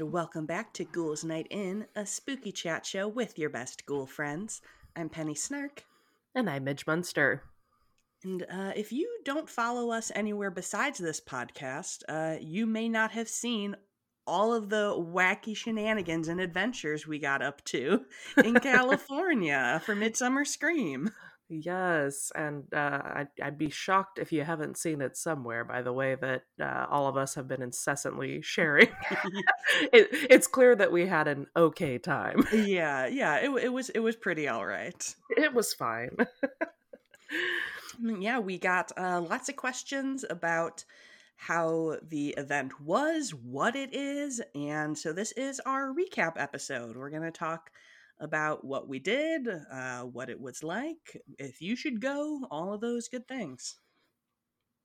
and welcome back to Ghouls Night In, a spooky chat show with your best ghoul friends. I'm Penny Snark. And I'm Midge Munster. And uh, if you don't follow us anywhere besides this podcast, uh, you may not have seen all of the wacky shenanigans and adventures we got up to in California for Midsummer Scream. Yes, and uh, I'd, I'd, be shocked if you haven't seen it somewhere. By the way, that uh, all of us have been incessantly sharing. it, it's clear that we had an okay time. Yeah, yeah, it, it was it was pretty all right. It was fine. Mm, yeah, we got uh, lots of questions about how the event was, what it is, and so this is our recap episode. We're going to talk about what we did, uh, what it was like, if you should go, all of those good things.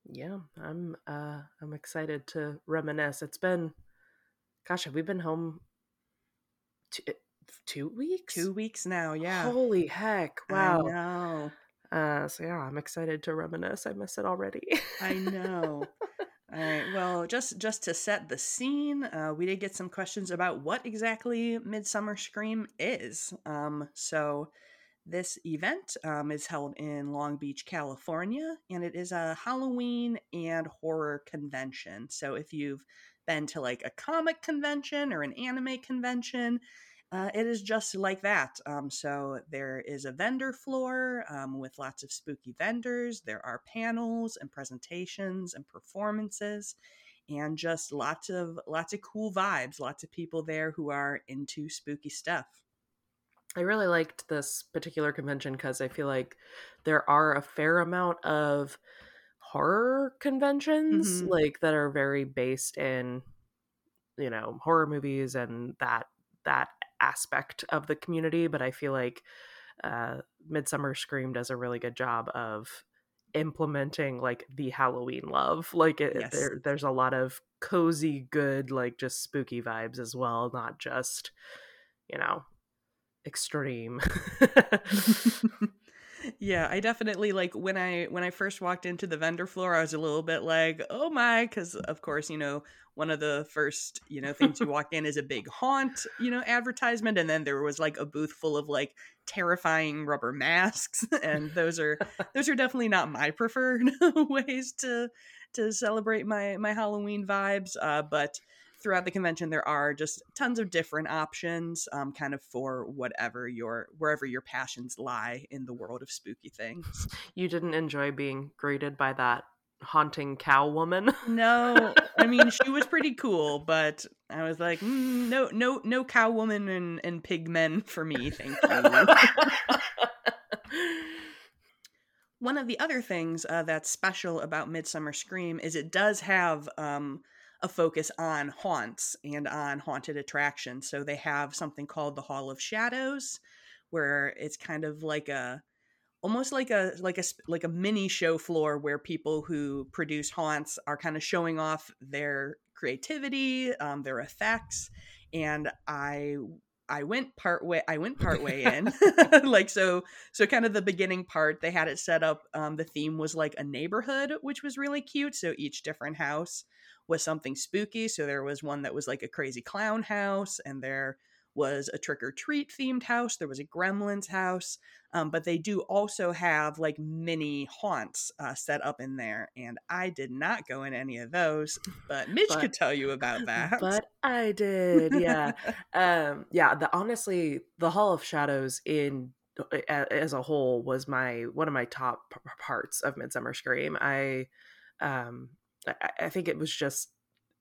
Yeah, I'm uh I'm excited to reminisce. It's been gosh, have we been home two, eh, two weeks? Two weeks now, yeah. Holy heck. Wow. I know. Uh so yeah, I'm excited to reminisce. I miss it already. I know. All right. Well, just just to set the scene, uh, we did get some questions about what exactly Midsummer Scream is. Um, so, this event um, is held in Long Beach, California, and it is a Halloween and horror convention. So, if you've been to like a comic convention or an anime convention, uh, it is just like that. Um, so there is a vendor floor um, with lots of spooky vendors. There are panels and presentations and performances, and just lots of lots of cool vibes. Lots of people there who are into spooky stuff. I really liked this particular convention because I feel like there are a fair amount of horror conventions mm-hmm. like that are very based in you know horror movies and that that aspect of the community, but I feel like uh, Midsummer Scream does a really good job of implementing like the Halloween love. Like it, yes. there, there's a lot of cozy, good, like just spooky vibes as well, not just you know extreme. yeah i definitely like when i when i first walked into the vendor floor i was a little bit like oh my because of course you know one of the first you know things you walk in is a big haunt you know advertisement and then there was like a booth full of like terrifying rubber masks and those are those are definitely not my preferred ways to to celebrate my my halloween vibes uh, but throughout the convention there are just tons of different options um, kind of for whatever your wherever your passions lie in the world of spooky things. You didn't enjoy being greeted by that haunting cow woman? No i mean she was pretty cool but i was like mm, no no no cow woman and, and pig men for me thank you. One of the other things uh, that's special about midsummer scream is it does have um, a focus on haunts and on haunted attractions. So they have something called the Hall of Shadows, where it's kind of like a almost like a like a like a mini show floor where people who produce haunts are kind of showing off their creativity, um, their effects, and I I went part way I went part way in. like so so kind of the beginning part they had it set up um the theme was like a neighborhood which was really cute so each different house was something spooky. So there was one that was like a crazy clown house, and there was a trick or treat themed house. There was a gremlins house. Um, but they do also have like mini haunts uh, set up in there. And I did not go in any of those, but Midge but, could tell you about that. But I did. Yeah. um, yeah. The honestly, the Hall of Shadows in as a whole was my one of my top parts of Midsummer Scream. I um I, I think it was just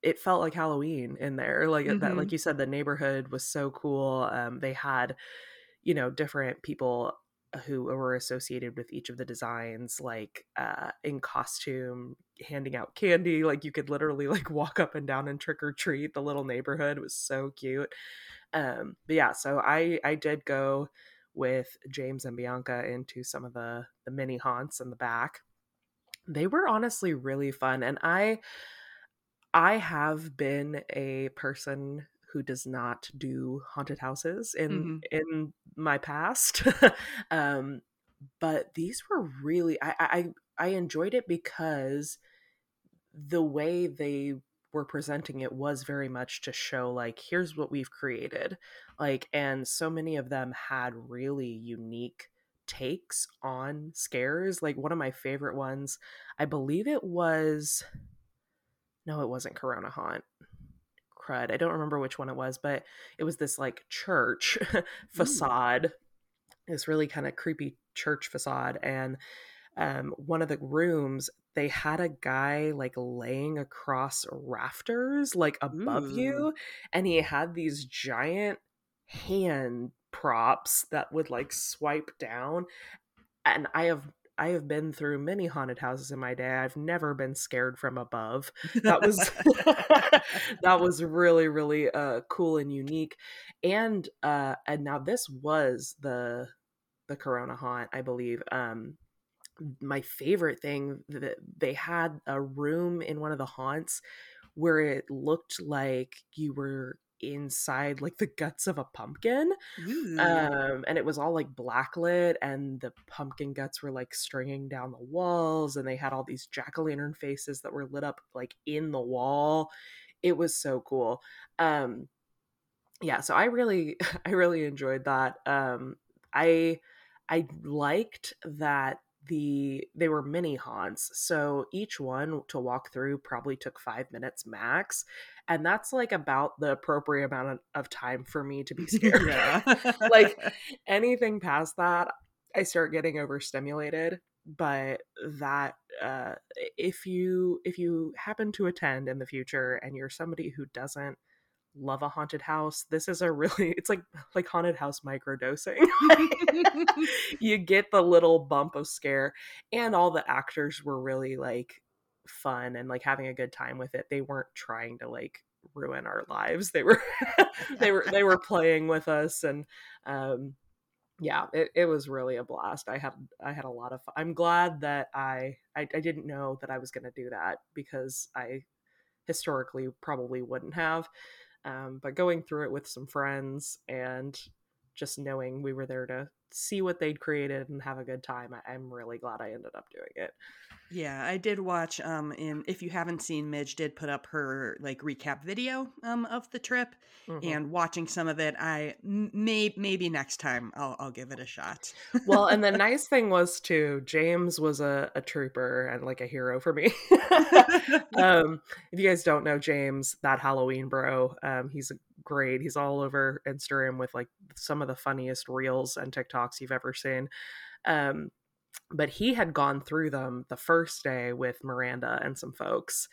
it felt like Halloween in there. Like mm-hmm. that, like you said, the neighborhood was so cool. Um, they had, you know, different people who were associated with each of the designs, like uh, in costume, handing out candy. Like you could literally like walk up and down and trick or treat. The little neighborhood it was so cute. Um, but yeah, so I I did go with James and Bianca into some of the the mini haunts in the back they were honestly really fun and i i have been a person who does not do haunted houses in mm-hmm. in my past um but these were really I, I i enjoyed it because the way they were presenting it was very much to show like here's what we've created like and so many of them had really unique takes on scares like one of my favorite ones i believe it was no it wasn't corona haunt crud i don't remember which one it was but it was this like church facade this really kind of creepy church facade and um, one of the rooms they had a guy like laying across rafters like above Ooh. you and he had these giant hand props that would like swipe down and i have i have been through many haunted houses in my day i've never been scared from above. That was that was really really uh cool and unique and uh and now this was the the corona haunt i believe um my favorite thing that they had a room in one of the haunts where it looked like you were inside like the guts of a pumpkin Ooh. um and it was all like blacklit and the pumpkin guts were like stringing down the walls and they had all these jack-o'-lantern faces that were lit up like in the wall. It was so cool. Um yeah so i really i really enjoyed that. Um i i liked that the they were mini haunts so each one to walk through probably took five minutes max and that's like about the appropriate amount of, of time for me to be scared yeah. like anything past that i start getting overstimulated but that uh if you if you happen to attend in the future and you're somebody who doesn't love a haunted house this is a really it's like like haunted house microdosing you get the little bump of scare and all the actors were really like fun and like having a good time with it they weren't trying to like ruin our lives they were they were they were playing with us and um yeah it, it was really a blast i had i had a lot of fun i'm glad that i i, I didn't know that i was going to do that because i historically probably wouldn't have um, but going through it with some friends and just knowing we were there to see what they'd created and have a good time I, i'm really glad i ended up doing it Yeah, I did watch um in if you haven't seen Midge did put up her like recap video um of the trip Mhm. and watching some of it I may maybe next time I'll I'll give it a shot. well and the nice thing was too james was a, a trooper and like a hero for me um if you guys don't know james that halloween bro um he's great he's all over instagram with like some of the funniest reels and tiktoks you've ever seen um but he had gone through them the first day with miranda and some folks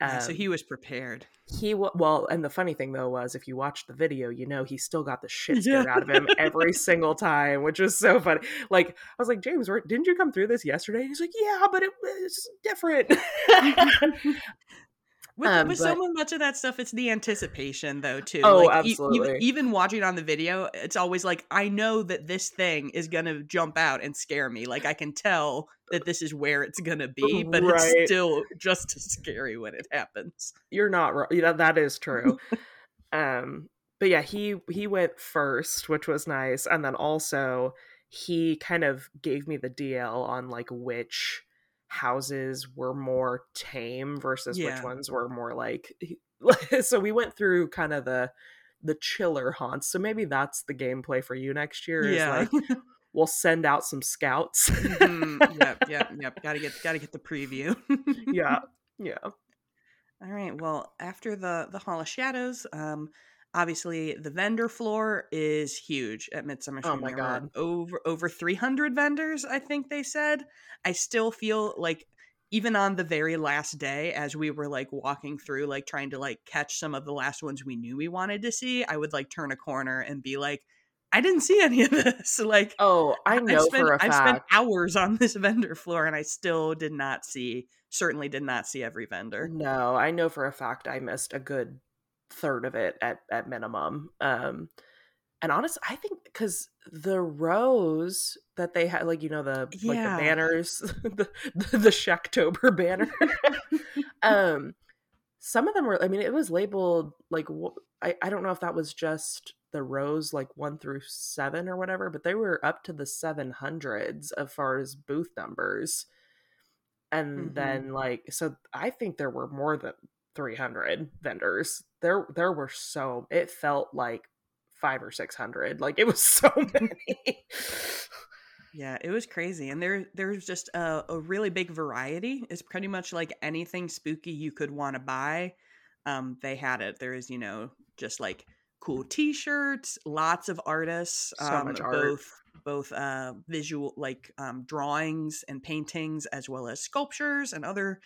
Yeah, so Um, he was prepared. he wa well and the funny thing though was if you watch the video you know he still got the shit Yeah. scared out of him every single time which was so funny like i was like james where- didn't you come through this yesterday he's like yeah but it was different With, Um, with so much of that stuff, it's the anticipation, though, too. Oh, like, e- absolutely. even, even watching on the video, it's always like I know that this thing is gonna jump out and scare me. Like I can tell that this is where it's gonna be, but Right. it's still just as scary when it happens. you're not wrong yeah, that is true um but yeah he he went first which was nice and then also he kind of gave me the dl on like which houses were more tame versus Yeah. which ones were more like so we went through kind of the the chiller haunts so maybe that's the gameplay for you next year is Yeah. like we'll send out some scouts Mhm. Yep, yep, yep. Gotta get gotta get the preview. yeah yeah All right. Well, after the the Hall of Shadows, um, obviously the vendor floor is huge at Midsummer Oh my God. over over three hundred vendors. I think they said. I still feel like even on the very last day, as we were like walking through, like trying to like catch some of the last ones we knew we wanted to see, I would like turn a corner and be like, I didn't see any of this. Like, oh i know spent, for a I've fact spent hours on this vendor floor and I still did not see, certainly did not see every vendor. No, I know for a fact I missed a good third of it at at minimum. Um and honest, I think because the rows that they had, like you know the like the banners, the the, the Shacktober banner. um, some of them were. I mean, it was labeled like I I don't know if that was just the rows like one through seven or whatever, but they were up to the seven hundreds as far as booth numbers and Mhm. then like so i think there were more than 300 vendors. There there were so it felt like 5 or 600. Like it was so many. Yeah, it was crazy, and there there's just a, a really big variety. It's pretty much like anything spooky you could want to buy. Um, they had it. There is, you know, just like cool T-shirts, lots of artists, So um, much art. both both uh, visual like um, drawings and paintings, as well as sculptures and other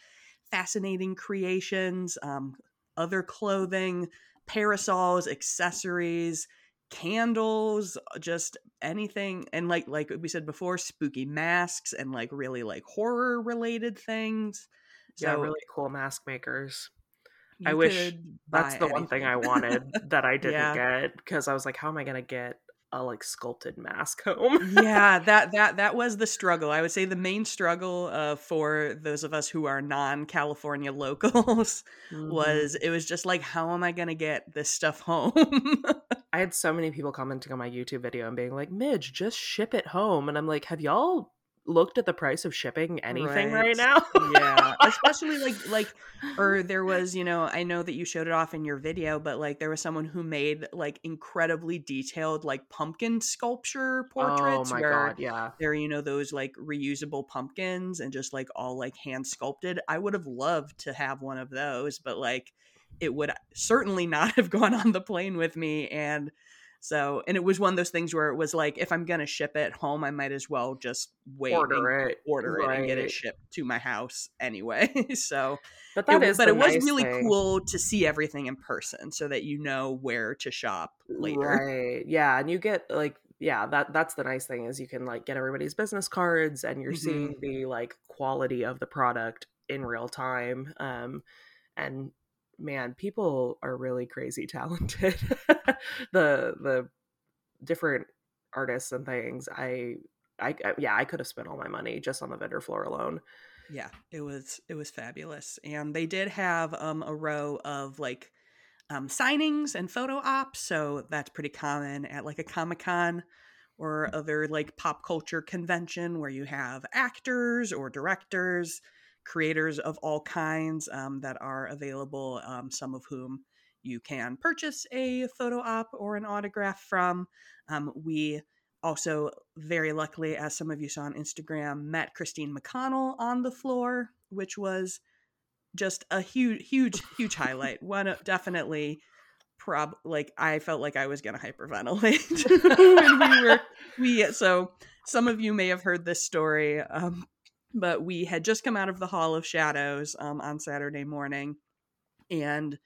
fascinating creations. Um, other clothing, parasols, accessories, candles, uh, just anything, and like like we said before, spooky masks and like really like horror related things. yeah, really cool mask makers. I wish That's the one thing I wanted that I didn't Yeah. get because I was like, how am I gonna get a like sculpted mask home? yeah that that that was the struggle i would say the main struggle uh, for those of us who are non-california locals Mhm. was it was just like how am i gonna get this stuff home I had so many people commenting on my YouTube video and being like, Midge, just ship it home. And I'm like, have y'all looked at the price of shipping anything right, Right. now? yeah especially like like or there was you know i know that you showed it off in your video but like there was someone who made like incredibly detailed like pumpkin sculpture portraits oh portraits my where god, yeah. they're you know those like reusable pumpkins and just like all like hand sculpted i would have loved to have one of those but like it would certainly not have gone on the plane with me and so and it was one of those things where it was like if i'm gonna ship it home i might as well just wait and Order it. order it and get it shipped to my house anyway so But it, that w- is but it was nice really thing. cool to see everything in person so that you know where to shop later Right. Yeah. And you get like yeah, that that's the nice thing is you can like get everybody's business cards and you're Mhm. seeing the like quality of the product in real time. Um and man, people are really crazy talented. the the different artists and things. I I, I yeah, I could have spent all my money just on the vendor floor alone. yeah it was it was fabulous and they did have um a row of like um signings and photo ops so that's pretty common at like a comic-con or other like pop culture convention where you have actors or directors creators of all kinds um, that are available um, some of whom you can purchase a photo op or an autograph from. Um, we also very luckily as some of you saw on instagram met christine mcconnell on the floor which was just a huge huge huge highlight. One of- definitely prob like i felt like i was gonna hyperventilate when we were we so some of you may have heard this story um, but we had just come out of the hall of shadows um, on saturday morning and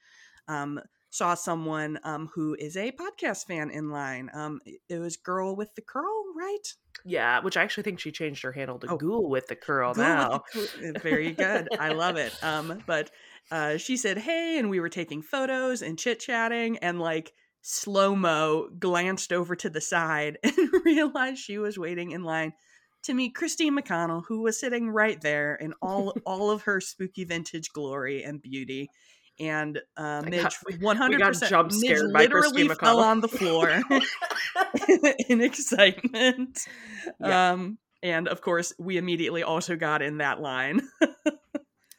um, saw someone um, who is a podcast fan in line um, it was girl with the curl right Yeah, which I actually think she changed her handle to Oh. Ghoul with the curl now. the uh, very good. I love it. Um, but uh, she said, "Hey," and we were taking photos and chit chatting, and like slow mo glanced over to the side and realized she was waiting in line to meet Christine McConnell, who was sitting right there in all all of her spooky vintage glory and beauty. And uh, Midge, one hundred percent, jump Midge scared by literally Christine fell on the floor in excitement. Yeah. Um, and of course, we immediately also got in that line.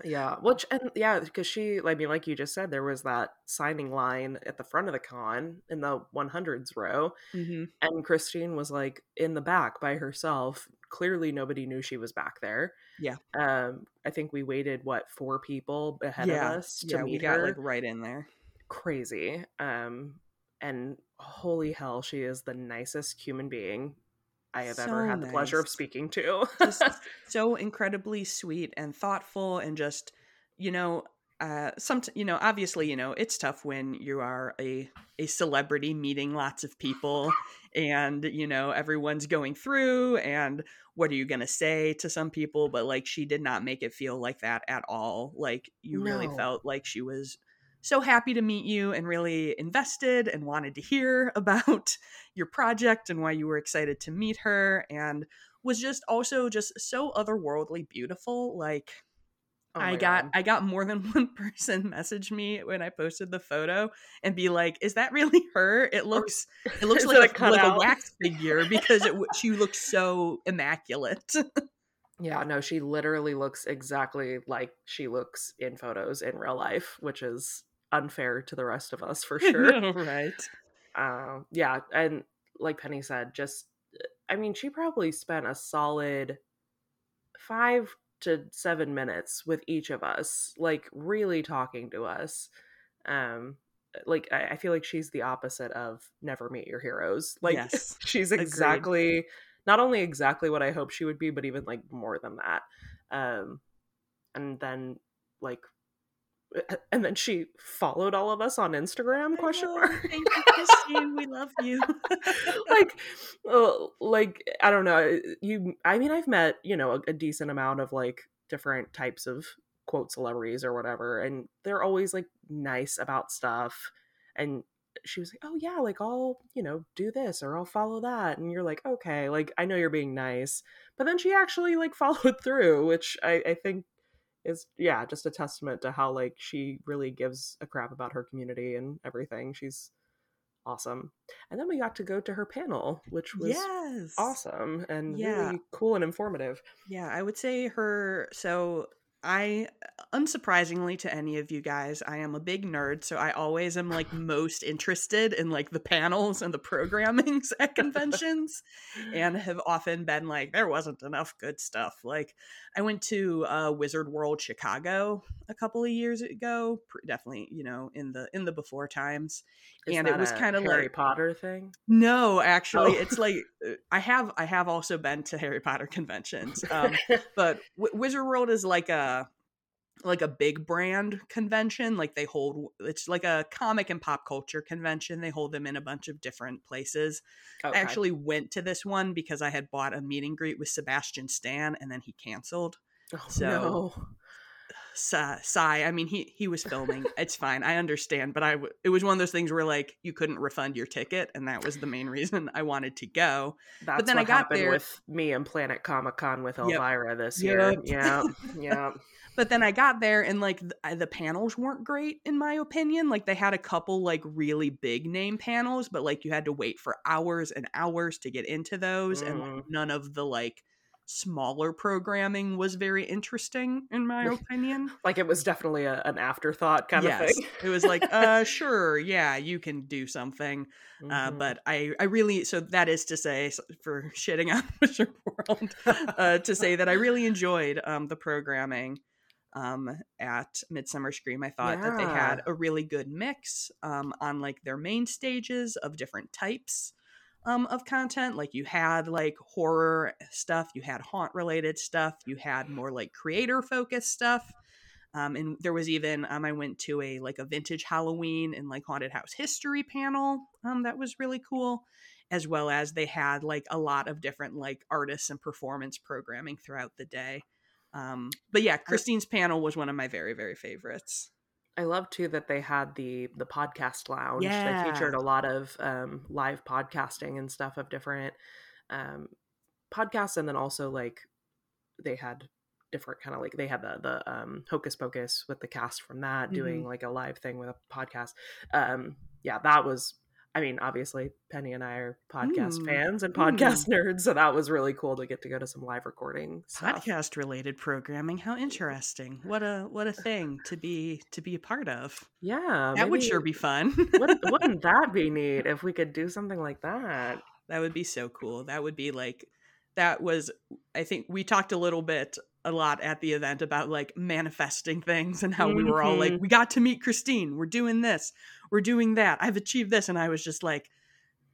Yeah, which and yeah, because she, I mean, like you just said, there was that signing line at the front of the con in the 100s row, mm-hmm. and Christine was like in the back by herself. Clearly, nobody knew she was back there. Yeah. Um, I think we waited what four people ahead Yeah, of us to Yeah, meet we got her. like right in there. Crazy. Um, and holy hell, she is the nicest human being I have ever So had the pleasure of speaking to. Just so incredibly sweet and thoughtful, and just you know, uh, some you know, obviously, you know, it's tough when you are a a celebrity meeting lots of people, and you know, everyone's going through, and what are you gonna say to some people? But like, she did not make it feel like that at all. Like, you really felt like she was so happy to meet you and really invested and wanted to hear about your project and why you were excited to meet her and was just also just so otherworldly beautiful like Oh I got God. I got more than one person message me when I posted the photo and be like, "Is that really her? It looks it looks like a a, like a wax figure because it she looks so immaculate." Yeah, no, she literally looks exactly like she looks in photos in real life, which is unfair to the rest of us for sure. right. Uh, yeah, and like Penny said, just I mean, she probably spent a solid five to seven minutes with each of us, like really talking to us. Um, like I, I feel like she's the opposite of never meet your heroes. Like Yes. she's Agreed. exactly not only exactly what I hope she would be, but even like more than that. Um, and then like and then she followed all of us on Instagram question mark Thank you, Christine. We love you. like uh, like i don't know you i mean i've met you know a, a decent amount of like different types of quote celebrities or whatever and they're always like nice about stuff and she was like oh yeah like i'll you know do this or i'll follow that and you're like okay like i know you're being nice but then she actually like followed through which i i think is yeah just a testament to how like she really gives a crap about her community and everything she's awesome and then we got to go to her panel which was yes. awesome and Yeah. really cool and informative Yeah, I would say her. So I, unsurprisingly to any of you guys, I am a big nerd. So I always am like most interested in like the panels and the programmings at conventions, and have often been like, there wasn't enough good stuff. Like I went to uh, Wizard World Chicago a couple of years ago, definitely you know in the in the before times, Is and it was kind of like harry potter thing no, actually, Oh. it's like uh, I have I have also been to Harry Potter conventions, um, but w- Wizard World is like a like a big brand convention. Like they hold it's like a comic and pop culture convention. They hold them in a bunch of different places. Okay. I actually went to this one because I had bought a meet and greet with Sebastian Stan, and then he canceled. oh, so- no. Sigh, sigh. I mean, he he was filming. it's fine. I understand, but I w- it was one of those things where like you couldn't refund your ticket, and that was the main reason I wanted to go. That's then what I got happened there- with me and Planet Comic Con with Yep. Elvira this year. Yep. Yeah, yeah. But then I got there, and like the, the panels weren't great in my opinion. Like they had a couple like really big name panels, but like you had to wait for hours and hours to get into those, and like, Mm. none of the like smaller programming was very interesting in my opinion. Like it was definitely a, an afterthought kind of thing. it was like, uh, sure, yeah, you can do something. Uh, Mhm. but I, I really, so that is to say, for shitting on Wizard World, uh, to say that I really enjoyed um, the programming um, at Midsummer Scream. I thought that they had a really good mix um, on like their main stages of different types um, of content. Like you had like horror stuff, you had haunt related stuff, you had more like creator focused stuff. Um, and there was even um, I went to a like a vintage Halloween and like haunted house history panel um, that was really cool, as well as they had like a lot of different like artists and performance programming throughout the day. Um, but yeah, Christine's panel was one of my very very favorites. I love too that they had the the podcast lounge. Yeah. They featured a lot of um, live podcasting and stuff of different um, podcasts, and then also like they had different kind of like they had the the um, Hocus Pocus with the cast from that doing like a live thing with a podcast. Um, yeah, that was. I mean, obviously, Penny and I are podcast Mm. fans and podcast nerds, so that was really cool to get to go to some live recording stuff. Podcast related programming, how interesting! What a what a thing to be to be a part of. Yeah, that would sure be fun. wouldn't, wouldn't that be neat if we could do something like that? That would be so cool. That would be like that was I think we talked a little bit a lot at the event about like manifesting things and how we were all like Mhm. we got to meet Christine. We're doing this. We're doing that. I've achieved this and I was just like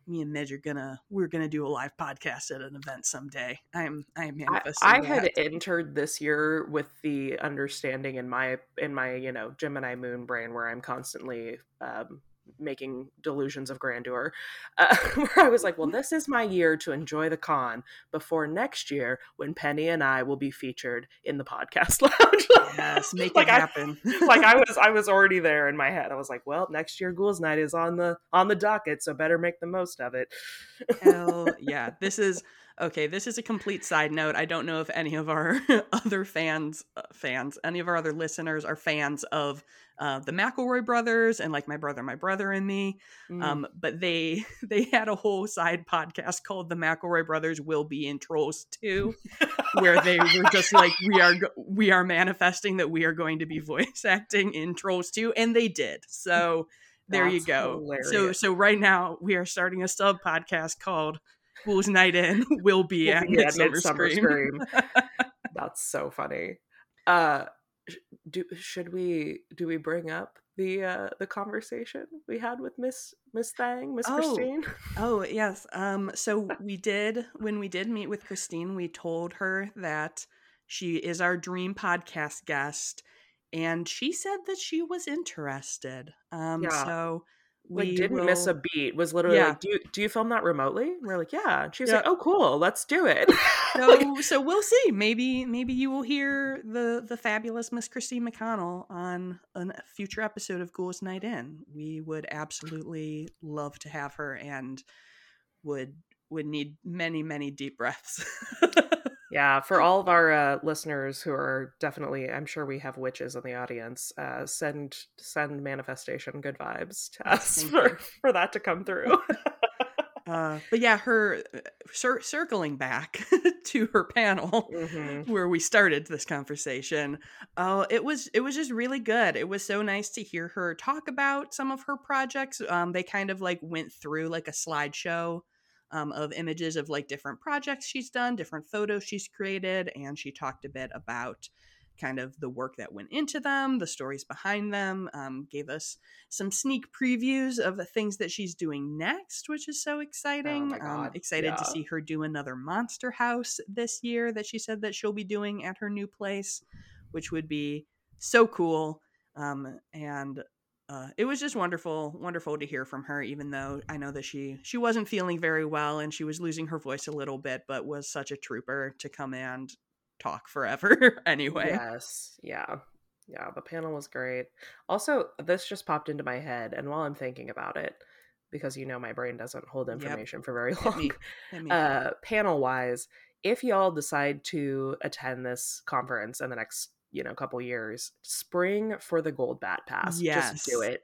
me and Midge are gonna we're gonna do a live podcast at an event someday. I am I am I, manifesting. I had entered this year with the understanding in my in my you know Gemini moon brain where I'm constantly um, making delusions of grandeur, uh, where I was like, well, this is my year to enjoy the con before next year when Penny and I will be featured in the podcast lounge. Yes, make Like it I- happen. like I was I was already there in my head. I was like, well, next year Ghouls Night is on the on the docket, so better make the most of it. Hell yeah. This is Okay, this is a complete side note. I don't know if any of our other fans, uh, fans, any of our other listeners are fans of uh, the McElroy brothers and like my brother, my brother and me. Mm. Um, but they they had a whole side podcast called the McElroy brothers will be in Trolls 2, where they were just like we are we are manifesting that we are going to be voice acting in Trolls 2, and they did. So there you go. So hilarious. so right now we are starting a sub podcast called Ghouls Night In will be We'll at be at Midsummer Scream. That's so funny. Uh, do should we do we bring up the uh the conversation we had with Miss Miss Thang, Miss Oh. Christine? Oh yes. Um. So we did when we did meet with Christine, we told her that she is our dream podcast guest, and she said that she was interested. Um. Yeah. So Like we didn't miss a beat. Was literally Yeah. like, do you do you film that remotely? And we're like, yeah. And she was Yeah. like, oh cool, let's do it. So so we'll see. Maybe maybe you will hear the the fabulous Miss Christine McConnell on a future episode of Ghouls Night In. We would absolutely love to have her and would would need many many deep breaths. Yeah, for all of our uh, listeners who are definitely, I'm sure we have witches in the audience. Uh, send send manifestation good vibes to us thank for, you. for that to come through. Uh, but yeah, her uh, cir- circling back to her panel Mhm. where we started this conversation. Uh, it was it was just really good. It was so nice to hear her talk about some of her projects. Um, they kind of like went through like a slideshow um, of images of like different projects she's done, different photos she's created, and she talked a bit about kind of the work that went into them, the stories behind them. Um, gave us some sneak previews of the things that she's doing next, which is so exciting. my um, excited to see her do another Monster House this year that she said that she'll be doing at her new place, which would be so cool. Um, and uh, it was just wonderful, wonderful to hear from her. Even though I know that she she wasn't feeling very well and she was losing her voice a little bit, but was such a trooper to come and talk forever anyway. Yes, yeah, yeah. The panel was great. Also, this just popped into my head, and while I'm thinking about it, because you know my brain doesn't hold Yep. information for very Hit long. me. Hit me. uh, panel wise, if y'all decide to attend this conference in the next, you know, a couple years, spring for the gold bat pass. yes. Just do it.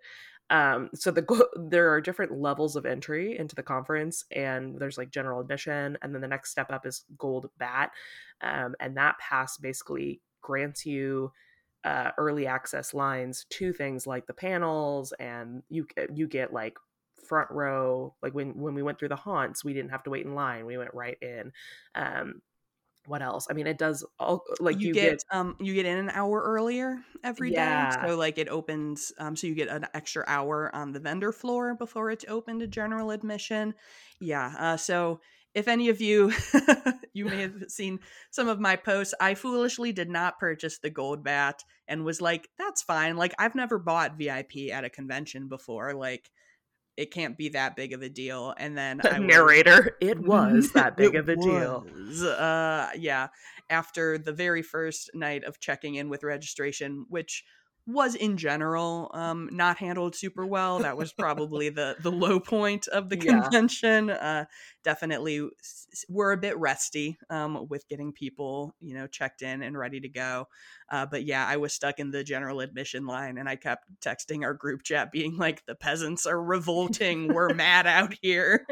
Um, so the go- there are different levels of entry into the conference, and there's like general admission, and then the next step up is gold bat, um, and that pass basically grants you uh, early access lines to things like the panels, and you you get like front row like when when we went through the haunts we didn't have to wait in line we went right in um what else i mean it does all like you, you, get, get, um you get in an hour earlier every day, Yeah. so like it opens um so you get an extra hour on the vendor floor before it's open to general admission yeah uh so if any of you you may have seen some of my posts i foolishly did not purchase the gold bat and was like that's fine like i've never bought vip at a convention before like it can't be that big of a deal and then I was- narrator it was that big of a deal was. Uh, yeah. After the very first night of checking in with registration, which was in general um, not handled super well. That was probably the the low point of the Yeah. convention. Uh, definitely, s- we're a bit rusty um, with getting people, you know, checked in and ready to go. Uh, but yeah, I was stuck in the general admission line, and I kept texting our group chat, being like, "The peasants are revolting. We're mad out here."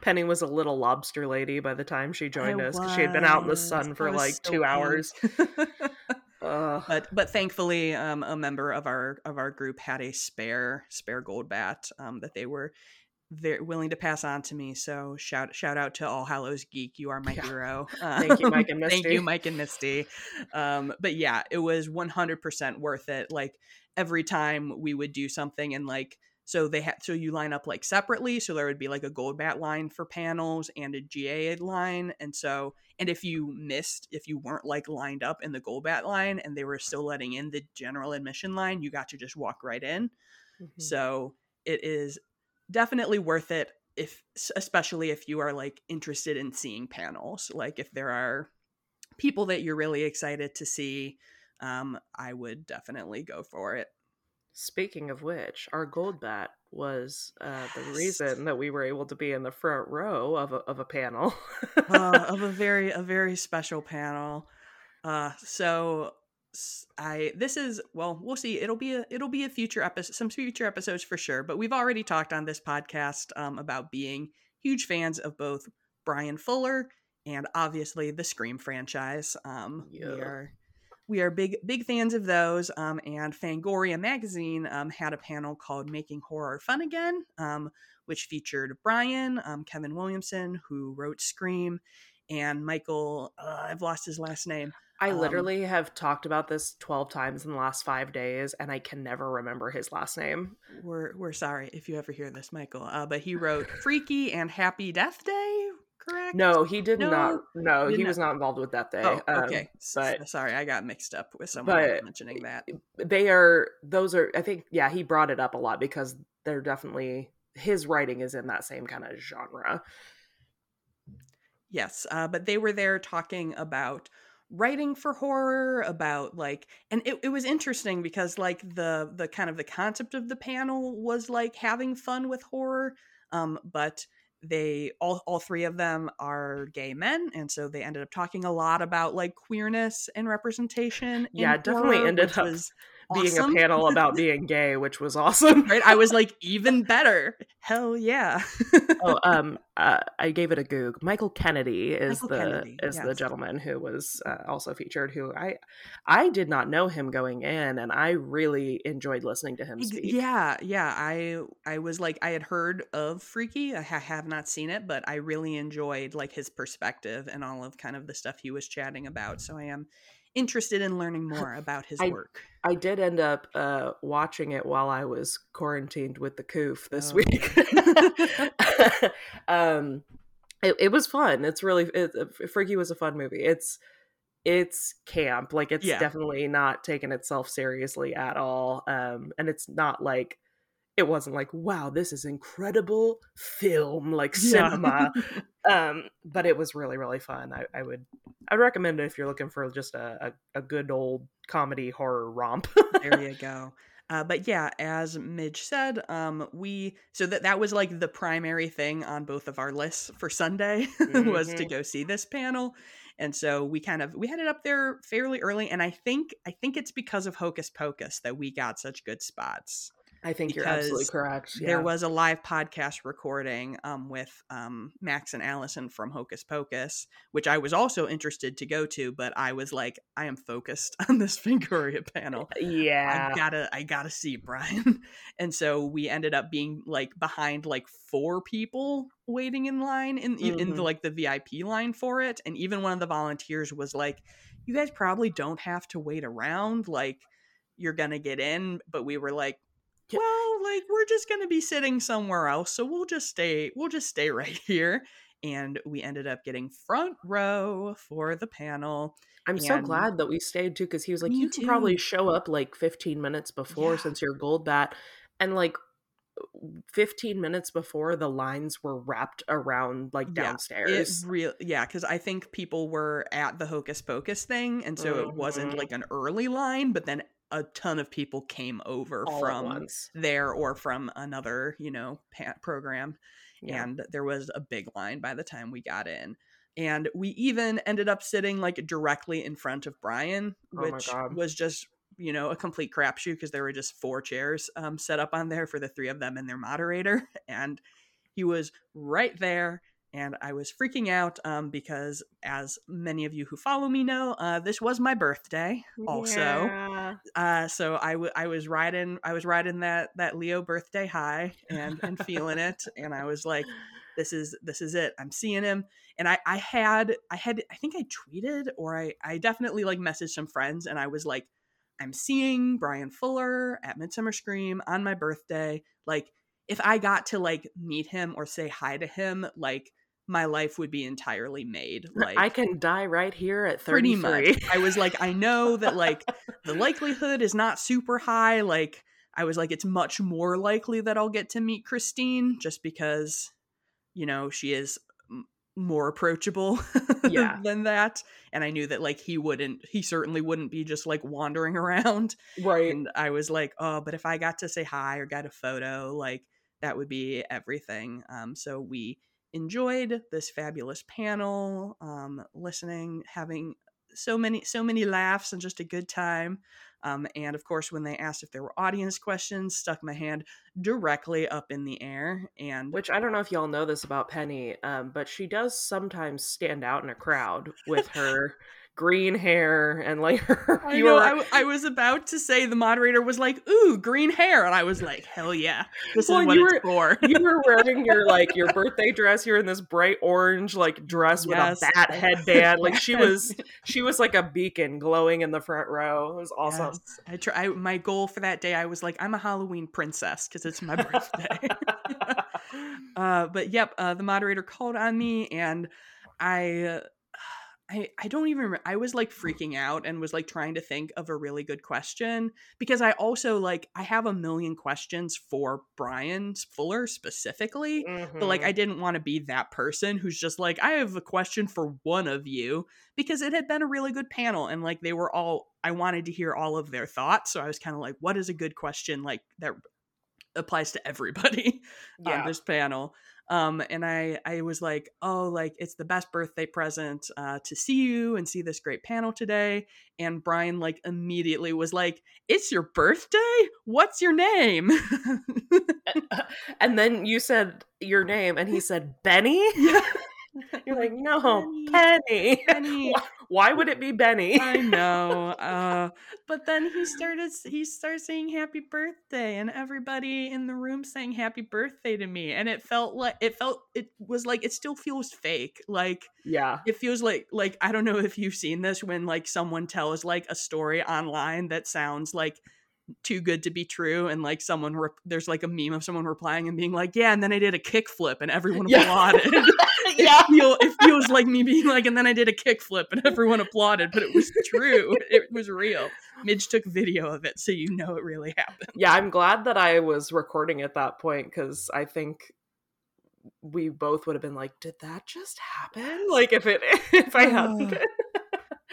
penny was a little lobster lady by the time she joined I us because she had been out in the sun for like two hours. Ugh. but but thankfully, um, a member of our of our group had a spare spare gold bat um, that they were very willing to pass on to me. So shout shout out to All Hallows Geek, you are my Yeah. hero. Thank you, Mike and Misty. Thank you, Mike and Misty. Um, but yeah, it was one hundred percent worth it. Like every time we would do something and like so they had so you line up like separately so there would be like a gold bat line for panels and a ga line and so and if you missed if you weren't like lined up in the gold bat line and they were still letting in the general admission line you got to just walk right in. Mhm. so it is definitely worth it if especially if you are like interested in seeing panels. Like if there are people that you're really excited to see um i would definitely go for it Speaking of which, our gold bat was uh, the reason that we were able to be in the front row of a, of a panel uh, of a very a very special panel. Uh, so I this is well we'll see it'll be a it'll be a future episode some future episodes for sure but we've already talked on this podcast um, about being huge fans of both Bryan Fuller and obviously the Scream franchise. Um, yeah. We are we are big big fans of those. Um, and Fangoria magazine um, had a panel called "Making Horror Fun Again," um, which featured Bryan um, Kevin Williamson, who wrote Scream, and Michael. Uh, I've lost his last name. I um, literally have talked about this 12 times in the last five days and I can never remember his last name. We're, we're sorry if you ever hear this, Michael. Uh, but he wrote Freaky and Happy Death Day, correct? No, he did no, not. No, he, he was not involved with that Day. Oh, okay. Um, but, sorry, I got mixed up with someone mentioning that. They are, those are, I think, yeah, he brought it up a lot because they're definitely, his writing is in that same kind of genre. Yes, uh, but they were there talking about writing for horror about like and it, it was interesting because like the the kind of the concept of the panel was like having fun with horror um but they all all three of them are gay men and so they ended up talking a lot about like queerness and representation yeah definitely horror, ended up being awesome. a panel about being gay, which was awesome. right? I was like, even better. Hell yeah. oh, um, uh, I gave it a goog. Michael Kennedy is Michael the Kennedy, is yes. the gentleman who was uh, also featured. Who I I did not know him going in, and I really enjoyed listening to him speak. Yeah, yeah. I I was like, I had heard of Freaky. I ha- have not seen it, but I really enjoyed like his perspective and all of kind of the stuff he was chatting about. So I am interested in learning more about his I, work. I did end up uh, watching it while I was quarantined with the coof this oh. week. um, it, it, was fun. It's really it, Freaky was a fun movie. It's it's camp, like it's yeah. definitely not taking itself seriously at all. Um, and it's not like it wasn't like wow this is incredible film like cinema yeah. um but it was really really fun i, I would i'd recommend it if you're looking for just a, a, a good old comedy horror romp there you go uh, but yeah, as Midge said, um, we so that that was like the primary thing on both of our lists for Sunday mm-hmm. was to mm-hmm. go see this panel, and so we kind of we headed up there fairly early, and I think I think it's because of Hocus Pocus that we got such good spots. I think you're absolutely correct. Yeah. There was a live podcast recording um, with um, Max and Allison from Hocus Pocus, which I was also interested to go to, but I was like, I am focused on this Fangoria panel. Yeah, I gotta, I gotta see Bryan. and so we ended up being like behind like four people waiting in line in mm-hmm. in the, like the VIP line for it, and even one of the volunteers was like, "You guys probably don't have to wait around, like." You're gonna get in, but we were like, well, like we're just going to be sitting somewhere else, so we'll just stay we'll just stay right here. And we ended up getting front row for the panel. I'm and so glad that we stayed too because he was like, you can probably show up like 15 minutes before yeah. since you're gold bat. And like 15 minutes before the lines were wrapped around like downstairs. Yeah, real yeah, because I think people were at the Hocus Pocus thing, and so mm-hmm. it wasn't mm-hmm. like an early line, but then a ton of people came over All from there or from another, you know, program. Yeah. And there was a big line by the time we got in. And we even ended up sitting like directly in front of Bryan, oh which oh was just, you know, a complete crapshoot because there were just four chairs um, set up on there for the three of them and their moderator. And he was right there and I was freaking out um, because, as many of you who follow me know, uh, this was my birthday. Also, yeah. uh, so I, w- I was riding I was riding that that Leo birthday high and and feeling it, and I was like, this is this is it. I'm seeing him, and I I had I had I think I tweeted or I I definitely like messaged some friends, and I was like, I'm seeing Bryan Fuller at Midsummer Scream on my birthday, like. If I got to like meet him or say hi to him, like my life would be entirely made. Like I can die right here at 33. Pretty much. I was like, I know that like the likelihood is not super high. Like I was like, it's much more likely that I'll get to meet Christine just because, you know, she is more approachable yeah. than that. And I knew that like he wouldn't, he certainly wouldn't be just like wandering around. Right. And I was like, oh, but if I got to say hi or got a photo, like that would be everything. Um, so we enjoyed this fabulous panel, um, listening, having so many so many laughs and just a good time. Um, and of course, when they asked if there were audience questions, stuck my hand directly up in the air. And which I don't know if y'all know this about Penny, um, but she does sometimes stand out in a crowd with her green hair and like her. I know. I, I, was about to say the moderator was like, "Ooh, green hair," and I was like, "Hell yeah, this well, is what you it's were, for." you were wearing your like your birthday dress. You're in this bright orange like dress yes. with a bat headband. Like she was, she was like a beacon glowing in the front row. It was awesome. Yes. I try. I, my goal for that day, I was like, I'm a Halloween princess because it's my birthday. uh, but yep, uh, the moderator called on me and. I uh, I, I don't even remember. I was like freaking out and was like trying to think of a really good question because I also like I have a million questions for Bryan Fuller specifically, mm-hmm. but like I mm-hmm. didn't want to be that person who's just like I have a question for one of you because it had been a really good panel and like they were all I wanted to hear all of their thoughts, so I was kind of like what is a good question like that applies to everybody yeah. on this panel um and i i was like oh like it's the best birthday present uh to see you and see this great panel today. And Bryan like immediately was like it's your birthday? What's your name? And then you said your name and he said benny? Yeah. You're like, no, Penny. Penny. Penny. Why would it be Benny? I know. Uh, but then he started he started saying happy birthday and everybody in the room saying happy birthday to me and it felt like it felt it was like it still feels fake. Like yeah. It feels like like I don't know if you've seen this when like someone tells like a story online that sounds like too good to be true and like someone re- there's like a meme of someone replying and being like yeah and then i did a kickflip and everyone yeah. applauded. Yeah. it, feel, it feels like me being like and then i did a kickflip and everyone applauded but it was true. It was real. Midge took video of it so you know it really happened. Yeah i'm glad that i was recording at that point because i think we both would have been like did that just happen? Like if it if i hadn't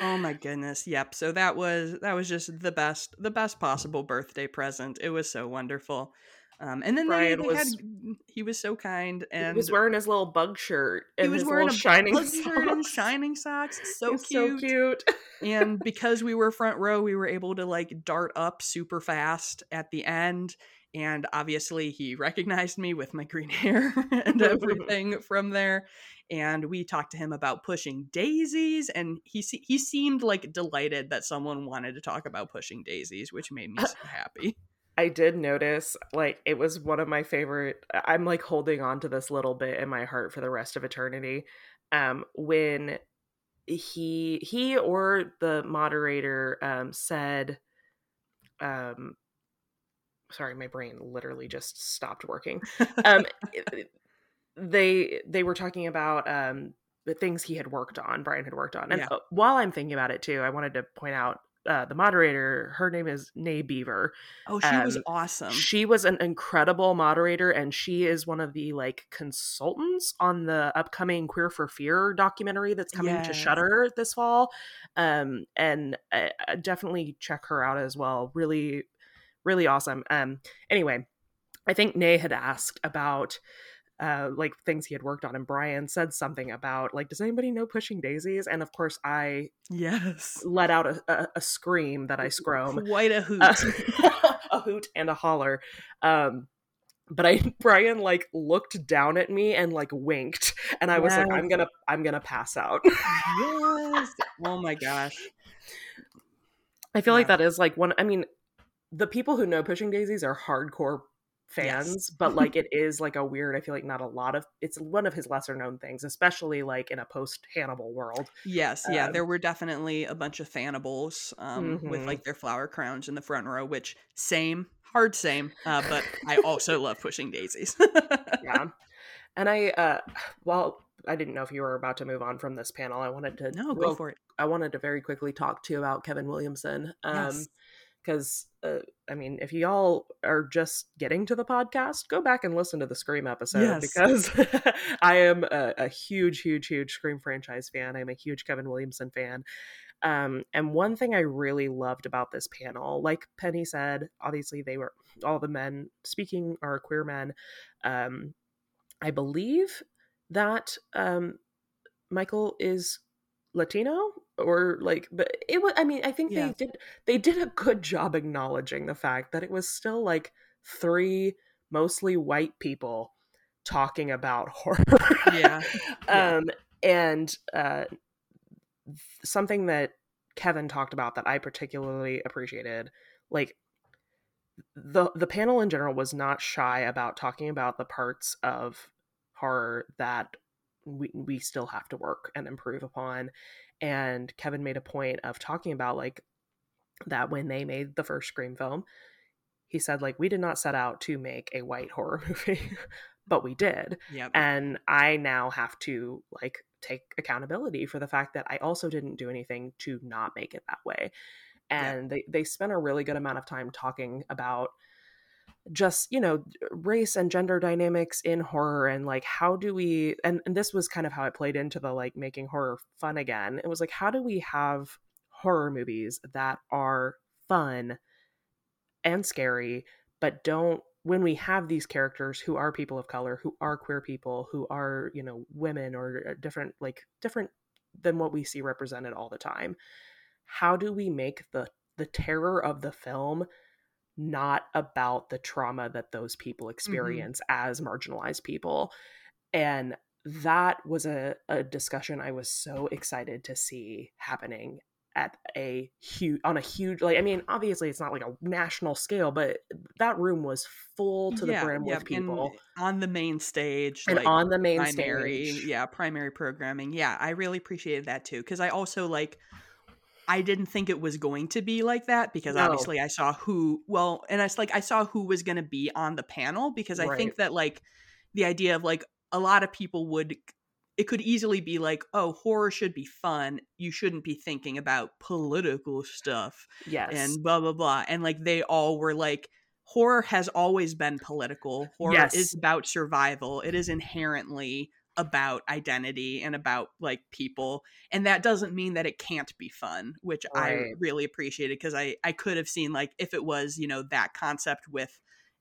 Oh my goodness. Yep. So that was that was just the best the best possible birthday present. It was so wonderful. Um, and then Bryan they, they was had, he was so kind and he was wearing his little bug shirt and he was wearing a shining bug shirt and shining socks. So cute. So cute. and because we were front row, we were able to like dart up super fast at the end. And obviously, he recognized me with my green hair and everything from there and we talked to him about pushing daisies and he he seemed like delighted that someone wanted to talk about pushing daisies which made me so happy. I did notice like it was one of my favorite I'm like holding on to this little bit in my heart for the rest of eternity um when he he or the moderator um said um sorry my brain literally just stopped working um they they were talking about um the things he had worked on Bryan had worked on and yeah. Uh, while i'm thinking about it too i wanted to point out uh, the moderator, her name is Nay Beaver. Oh, she um, was awesome. She was an incredible moderator, and she is one of the like consultants on the upcoming Queer for Fear documentary that's coming yes. to Shudder this fall. Um, and uh, definitely check her out as well. Really, really awesome. Um, anyway, I think Nay had asked about uh, like things he had worked on, and Bryan said something about like, does anybody know Pushing Daisies? And of course, I yes let out a, a, a scream that I scroam, quite a hoot, uh, a hoot and a holler. Um, but I Bryan like looked down at me and like winked, and I was yes. like, I'm gonna I'm gonna pass out. yes. Oh my gosh. I feel yeah. like that is like one. I mean, the people who know Pushing Daisies are hardcore fans yes. but like it is like a weird i feel like not a lot of it's one of his lesser known things especially like in a post hannibal world yes um, yeah there were definitely a bunch of fannibals um mm-hmm. with like their flower crowns in the front row which same hard same uh, but i also love pushing daisies yeah and i uh well I didn't know if you were about to move on from this panel. I wanted to no go for it. I wanted to very quickly talk to you about Kevin Williamson. Um, yes because uh, I mean, if y'all are just getting to the podcast, go back and listen to the Scream episode yes. because I am a, a, huge, huge, huge Scream franchise fan. I'm a huge Kevin Williamson fan. Um, and one thing I really loved about this panel, like Penny said, obviously they were all the men speaking are queer men. Um, I believe that um, Michael is Latino or like but it was i mean i think yeah. they did they did a good job acknowledging the fact that it was still like three mostly white people talking about horror yeah, yeah. um and uh something that kevin talked about that i particularly appreciated like the the panel in general was not shy about talking about the parts of horror that we we still have to work and improve upon and Kevin made a point of talking about like that when they made the first Scream film he said like we did not set out to make a white horror movie but we did yep. and I now have to like take accountability for the fact that I also didn't do anything to not make it that way and yep. they they spent a really good amount of time talking about just you know race and gender dynamics in horror and like how do we and, and this was kind of how it played into the like making horror fun again. It was like how do we have horror movies that are fun and scary but don't when we have these characters who are people of color who are queer people who are you know women or uh, different like different than what we see represented all the time how do we make the the terror of the film not about the trauma that those people mm-hmm. experience mm-hmm. as marginalized people. And that was a, a discussion I was so excited to see happening at a huge on a huge like I mean obviously it's not like a national scale but that room was full to the yeah, brim yeah, with people on the main stage and like on the main primary, stage yeah primary programming yeah I really appreciated that too because I also like I didn't think it was going to be like that because no. obviously I saw who well and I like I saw who was going to be on the panel because I right. think that like the idea of like a lot of people would it could easily be like oh horror should be fun you shouldn't be thinking about political stuff yes and blah blah blah and like they all were like horror has always been political horror yes. is about survival it is inherently about identity and about like people and that doesn't mean that it can't be fun which right. i really appreciated because i i could have seen like if it was you know that concept with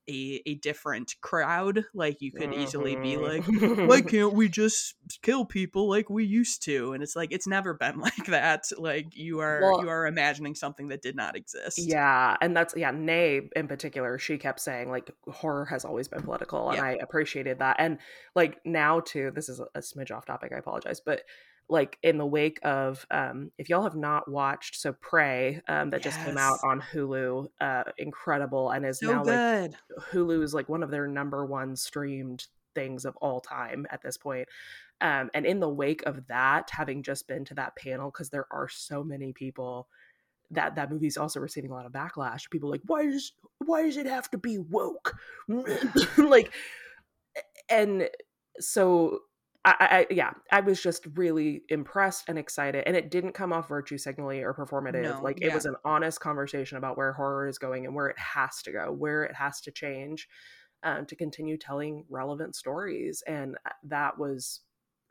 a, a different crowd like you could easily be mm-hmm. like why can't we just kill people like we used to? And it's like it's never been like that like you are well, you are imagining something that did not exist. Yeah and that's yeah nay in particular she kept saying like horror has always been political and yeah. i appreciated that and like now too this is a smidge off topic i apologize but like in the wake of um if y'all have not watched so Prey um that yes. just came out on hulu uh incredible and is so now good. like hulu is like one of their number one streamed things of all time at this point um and in the wake of that having just been to that panel because there are so many people that that movie's also receiving a lot of backlash people like why does why does it have to be woke like and so I, I, yeah, I was just really impressed and excited, and it didn't come off virtue signaling or performative. No, like yeah. it was an honest conversation about where horror is going and where it has to go, where it has to change, um, to continue telling relevant stories, and uh, that was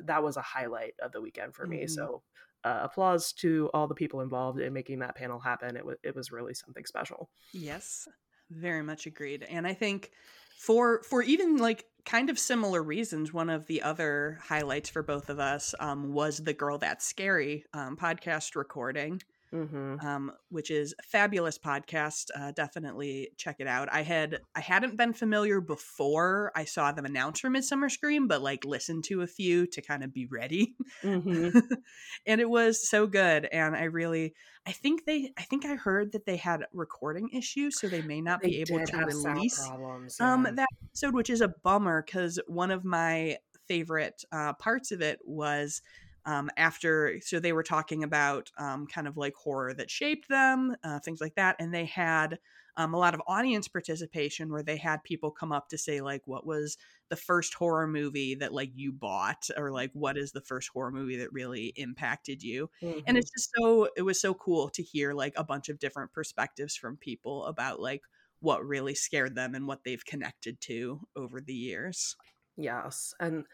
that was a highlight of the weekend for me. Mm-hmm. So, uh, applause to all the people involved in making that panel happen. It was it was really something special. Yes, very much agreed, and I think for for even like kind of similar reasons. One of the other highlights for both of us um, was the girl that's scary um, podcast recording mm-hmm. um, which is a fabulous podcast. Uh, definitely check it out. I had I hadn't been familiar before I saw them announce for Midsummer Scream, but like listened to a few to kind of be ready, mm-hmm. and it was so good. And I really, I think they, I think I heard that they had recording issues, so they may not they be able to release problems, um, yeah. um, that episode, which is a bummer because one of my favorite uh, parts of it was um, after so they were talking about um, kind of like horror that shaped them uh, things like that and they had um, a lot of audience participation where they had people come up to say like what was the first horror movie that like you bought? or like what is the first horror movie that really impacted you? Mm-hmm. and it's just so it was so cool to hear like a bunch of different perspectives from people about like what really scared them and what they've connected to over the years. Yes and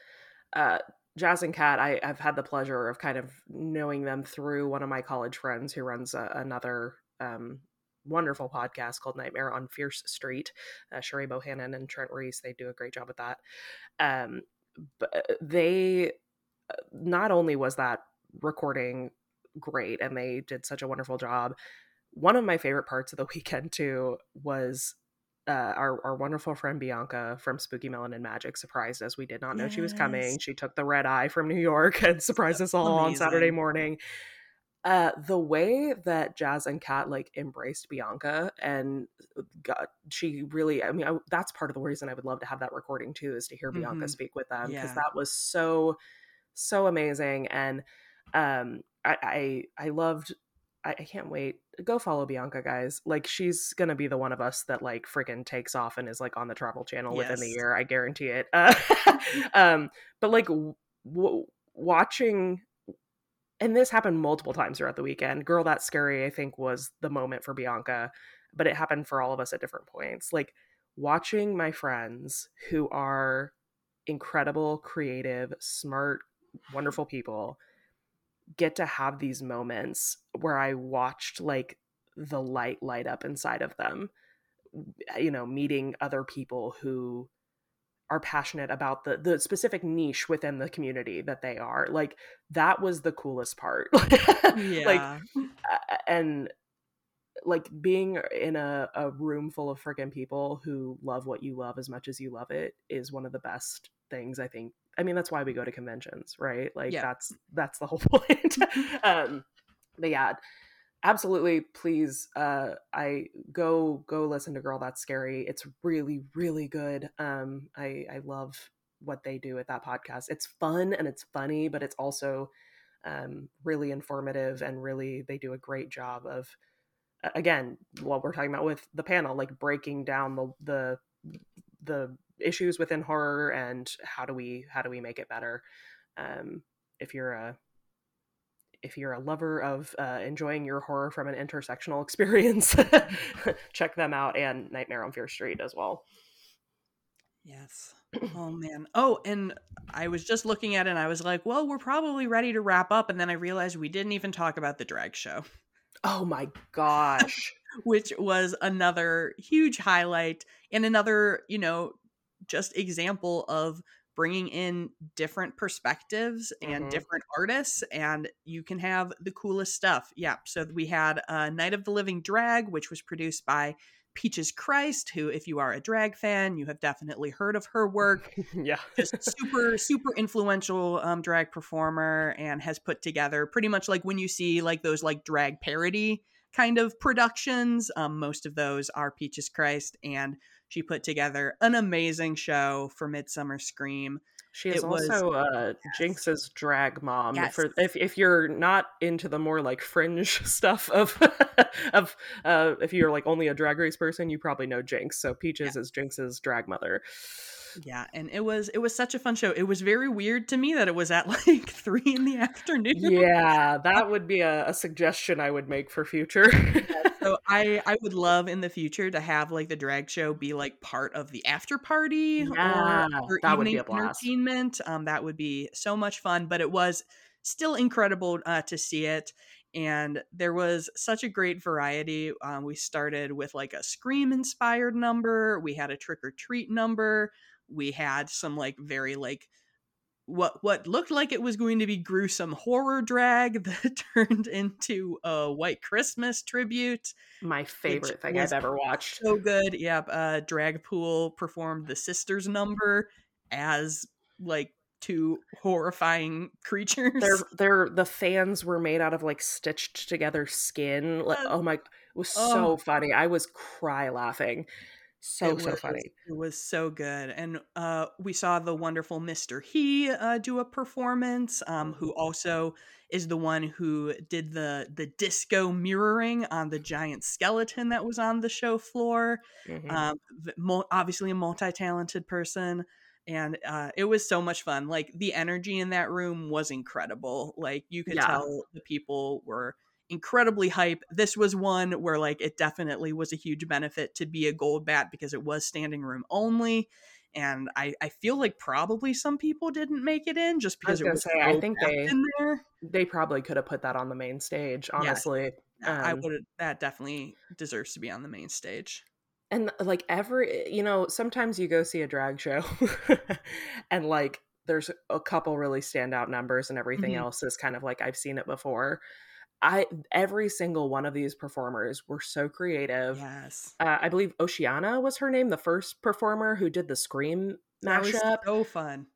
uh Jazz and Cat, I, have had the pleasure of kind of knowing them through one of my college friends who runs a, another um, wonderful podcast called Nightmare on Fierce Street. Uh, Sherry Bohannon and Trent Reese, they do a great job with that. Um, but uh, they, uh, not only was that recording great and they did such a wonderful job, one of my favorite parts of the weekend too was uh, our, our wonderful friend Bianca from Spooky Melon and Magic surprised us. We did not know yes. she was coming. She took the red eye from New York and surprised us all Amazing. on Saturday morning. Uh, the way that Jazz and Cat like embraced Bianca and uh, got, she really, I mean, I, that's part of the reason I would love to have that recording too, is to hear mm-hmm. Bianca speak with them because yeah. that was so, so amazing. And um, I, I, I loved I, I, can't wait. Go follow Bianca, guys. Like she's gonna be the one of us that like freaking takes off and is like on the Travel Channel yes. within the year. I guarantee it. Uh, um, but like w- watching, and this happened multiple times throughout the weekend. Girl, that's scary. I think was the moment for Bianca, but it happened for all of us at different points. Like watching my friends who are incredible, creative, smart, wonderful people get to have these moments where I watched like the light light up inside of them, you know, meeting other people who are passionate about the the specific niche within the community that they are. Like that was the coolest part. yeah. Like and like being in a, a room full of freaking people who love what you love as much as you love it is one of the best things I think I mean, that's why we go to conventions, right? Like yeah. that's that's the whole point. um, but yeah, absolutely. Please, uh, I go go listen to Girl That's Scary. It's really really good. Um, I I love what they do at that podcast. It's fun and it's funny, but it's also um, really informative and really they do a great job of again what we're talking about with the panel like breaking down the the the issues within horror and how do we how do we make it better. Um, if you're a if you're a lover of uh, enjoying your horror from an intersectional experience check them out and nightmare on fear street as well. Yes. Oh man. Oh and i was just looking at it and i was like well we're probably ready to wrap up and then i realized we didn't even talk about the drag show. Oh my gosh. Which was another huge highlight and another you know just example of bringing in different perspectives and mm-hmm. different artists and you can have the coolest stuff. Yeah so we had uh, night of the living drag which was produced by peaches christ who if you are a drag fan you have definitely heard of her work. Yeah. Just super super influential um, drag performer and has put together pretty much like when you see like those like drag parody kind of productions um, most of those are peaches christ and she put together an amazing show for Midsummer Scream. She is it also was, uh, yes. Jinkx's drag mom. Yes. For if if you're not into the more like fringe stuff of of uh, if you're like only a drag race person, you probably know Jinkx. So Peaches yeah. is Jinkx's drag mother. Yeah, and it was it was such a fun show. It was very weird to me that it was at like three in the afternoon. Yeah, that would be a, a suggestion I would make for future. so I I would love in the future to have like the drag show be like part of the after party yeah, or, or that evening entertainment. Um, that would be so much fun. But it was still incredible uh, to see it and there was such a great variety. Um, we started with like a scream inspired number, we had a trick or treat number, we had some like very like what what looked like it was going to be gruesome horror drag that turned into a white christmas tribute my favorite thing i've ever watched. so good. Yep uh drag pool performed the sisters number as like two horrifying creatures. they're they're the fans were made out of like stitched together skin like oh my it was so oh. funny. I was cry laughing so it so funny it was so good and uh we saw the wonderful mr he uh do a performance um who mm-hmm. also is the one who did the the disco mirroring on the giant skeleton that was on the show floor mm-hmm. um obviously a multi-talented person and uh, it was so much fun like the energy in that room was incredible like you could yeah. tell the people were incredibly hype. This was one where like it definitely was a huge benefit to be a gold bat because it was standing room only and I I feel like probably some people didn't make it in just because I was it was say, I think they in there. they probably could have put that on the main stage, honestly. I Um, would that definitely deserves to be on the main stage. and like every you know sometimes you go see a drag show and like there's a couple really standout numbers and everything Mhm. else is kind of like i've seen it before i every single one of these performers were so creative. Yes. uh, i believe oceana was her name the first performer who did the scream mashup. so fun.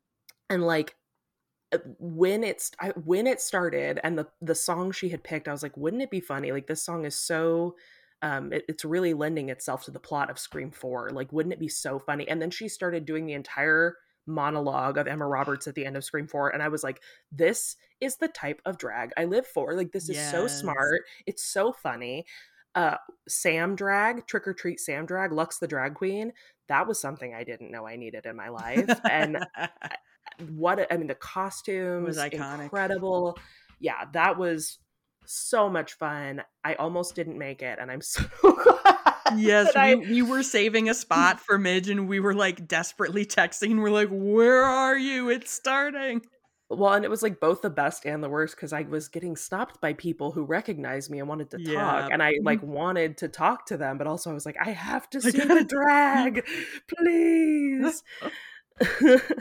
and like uh, when it's I, when it started and the the song she had picked i was like wouldn't it be funny? Like this song is so um it- it's really lending itself to the plot of scream 4 like wouldn't it be so funny? And then she started doing the entire monologue of emma roberts at the end of scream 4 and i was like this is the type of drag i live for like this is so smart it's so funny uh sam drag trick or treat sam drag lux the drag queen that was something i didn't know i needed in my life and what I mean the costumes iconic. incredible. Yeah, that was so much fun. I almost didn't make it and I'm so glad. Yes, that I- we, we were saving a spot for Midge and we were like desperately texting. We're like, where are you? It's starting. well, and it was like both the best and the worst because I was getting stopped by people who recognized me and wanted to Yeah. talk, and I like wanted to talk to them, but also I was like, I have to see the drag, please.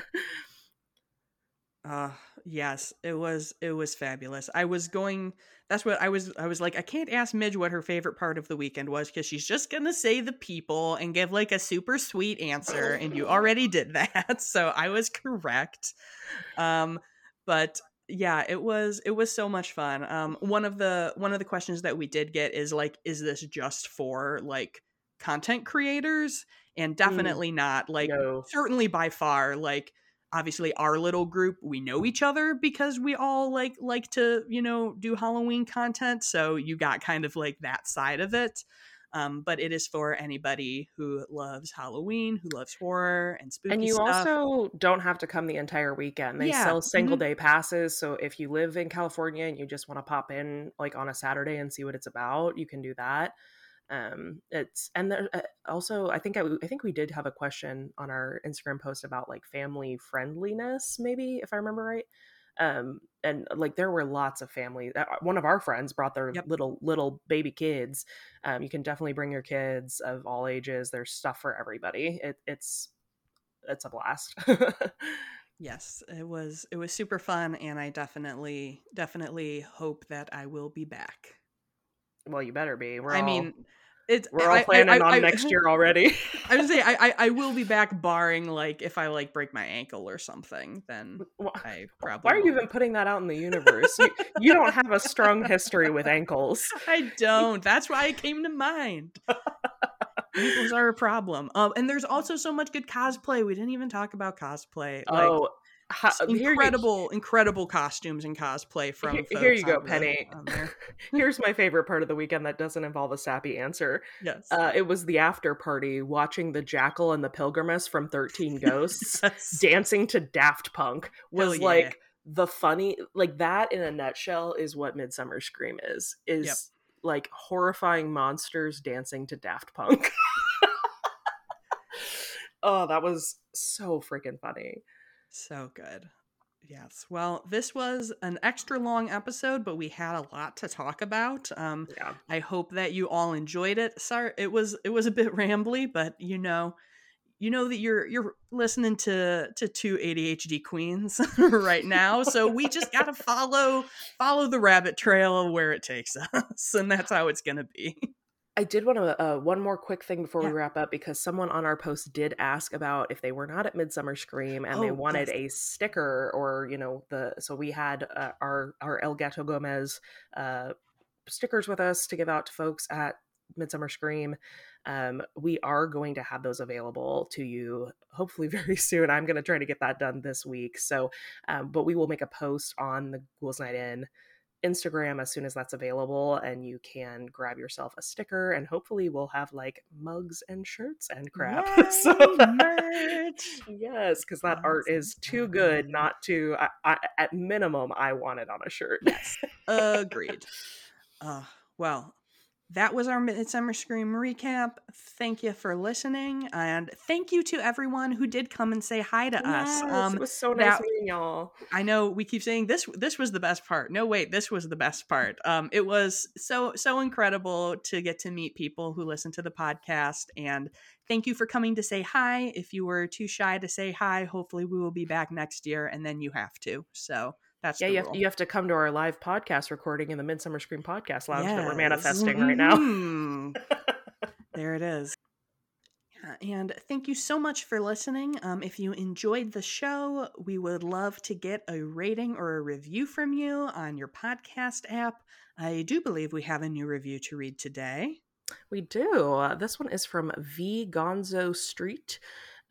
Uh yes, it was it was fabulous. I was going that's what I was I was like I can't ask Midge what her favorite part of the weekend was cuz she's just going to say the people and give like a super sweet answer and you already did that. So I was correct. Um but yeah, it was it was so much fun. Um one of the one of the questions that we did get is like is this just for like content creators? And definitely not. Like no, certainly by far like obviously our little group we know each other because we all like like to you know do halloween content so you got kind of like that side of it um, but it is for anybody who loves halloween who loves horror and spooky and you stuff also don't have to come the entire weekend. They Yeah, sell single mhm. day passes, so if you live in California and you just want to pop in like on a Saturday and see what it's about, you can do that. Um, it's and there uh, also I think I, I think we did have a question on our Instagram post about like family friendliness, maybe if I remember right. Um, and like there were lots of family. uh, One of our friends brought their Yep. little little baby kids. Um, you can definitely bring your kids of all ages. There's stuff for everybody. It, it's it's a blast. yes it was it was super fun and i definitely definitely hope that i will be back well, you better be. We're i all, mean it's we're all I- I- planning I- on I- next year already. I would say I, I I will be back, barring like if I like break my ankle or something. Then I probably. Why are you even putting that out in the universe? You, you don't have a strong history with ankles. I don't. That's why it came to mind. Ankles are a problem. Um, and there's also so much good cosplay. We didn't even talk about cosplay. Like oh, ha- s- here you- incredible, incredible costumes and cosplay from. Here- here you go, the- Penny. here's my favorite part of the weekend that doesn't involve a sappy answer. Yes. Uh, it was the after party watching the Jackal and the Pilgrimess from 13 Ghosts Yes. dancing to Daft Punk was yeah. like the funny like that in a nutshell is what Midsummer Scream is is Yep. like horrifying monsters dancing to Daft Punk. oh, that was so freaking funny. So good. Yes. Well, this was an extra long episode, but we had a lot to talk about. Um, Yeah. I hope that you all enjoyed it. Sorry, it was it was a bit rambly, but you know, you know that you're you're listening to to two ADHD queens right now, so we just gotta follow follow the rabbit trail of where it takes us, and that's how it's gonna be. I did want to uh, one more quick thing before Yeah. we wrap up because someone on our post did ask about if they were not at Midsummer Scream and they Oh, wanted yes. a sticker or you know the so we had uh, our our El Gato Gomez uh, stickers with us to give out to folks at Midsummer Scream. Um, we are going to have those available to you hopefully very soon. I'm going to try to get that done this week. So, um, but we will make a post on the Ghouls Night In Instagram as soon as that's available, and you can grab yourself a sticker, and hopefully we'll have like mugs and shirts and crap. so merch. yes, because that art is too good not to. I, I, at minimum, I want it on a shirt. Yes, agreed. Uh, well, that was our Midsummer Scream recap. Thank you for listening, and thank you to everyone who did come and say hi to yes, us. Um, it was so nice that, meeting y'all. I know we keep saying this. This was the best part. No, wait, this was the best part. Um, it was so so incredible to get to meet people who listen to the podcast, and thank you for coming to say hi. If you were too shy to say hi, hopefully we will be back next year, and then you have to. So that's yeah. You have, you have, to come to our live podcast recording in the Midsummer Scream Podcast Lounge yes. that we're manifesting mm-hmm. right now. Mm-hmm. there it is. Yeah, and thank you so much for listening. Um, if you enjoyed the show, we would love to get a rating or a review from you on your podcast app. I do believe we have a new review to read today. We do. Uh, this one is from V Gonzo Street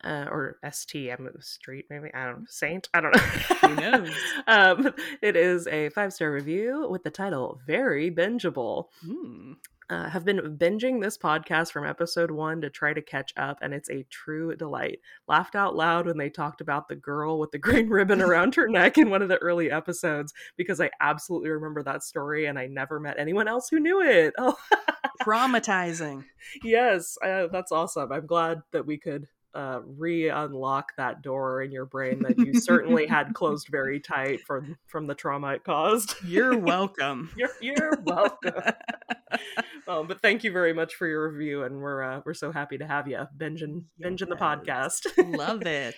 uh, or STM Street, maybe I don't know, Saint. I don't know. Who knows? um, it is a five star review with the title "Very Bingeable." Mm. Uh, have been binging this podcast from episode one to try to catch up, and it's a true delight. Laughed out loud when they talked about the girl with the green ribbon around her neck in one of the early episodes because I absolutely remember that story, and I never met anyone else who knew it. Oh, traumatizing. Yes, uh, that's awesome. I'm glad that we could uh, re-unlock that door in your brain that you certainly had closed very tight from from the trauma it caused. You're welcome. you're you're welcome. um, but thank you very much for your review, and we're uh, we're so happy to have you binging yes. binging the podcast. Love it.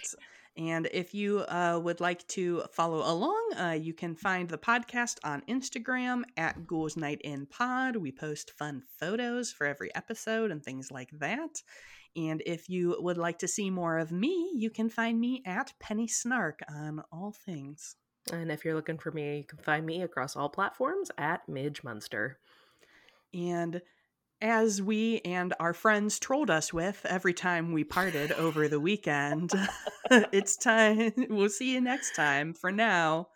And if you uh, would like to follow along, uh, you can find the podcast on Instagram at Ghouls Night In Pod. We post fun photos for every episode and things like that. And if you would like to see more of me, you can find me at Penny Snark on all things. And if you're looking for me, you can find me across all platforms at Midge Munster. And as we and our friends trolled us with every time we parted over the weekend, it's time. We'll see you next time. For now,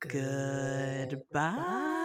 goodbye. goodbye.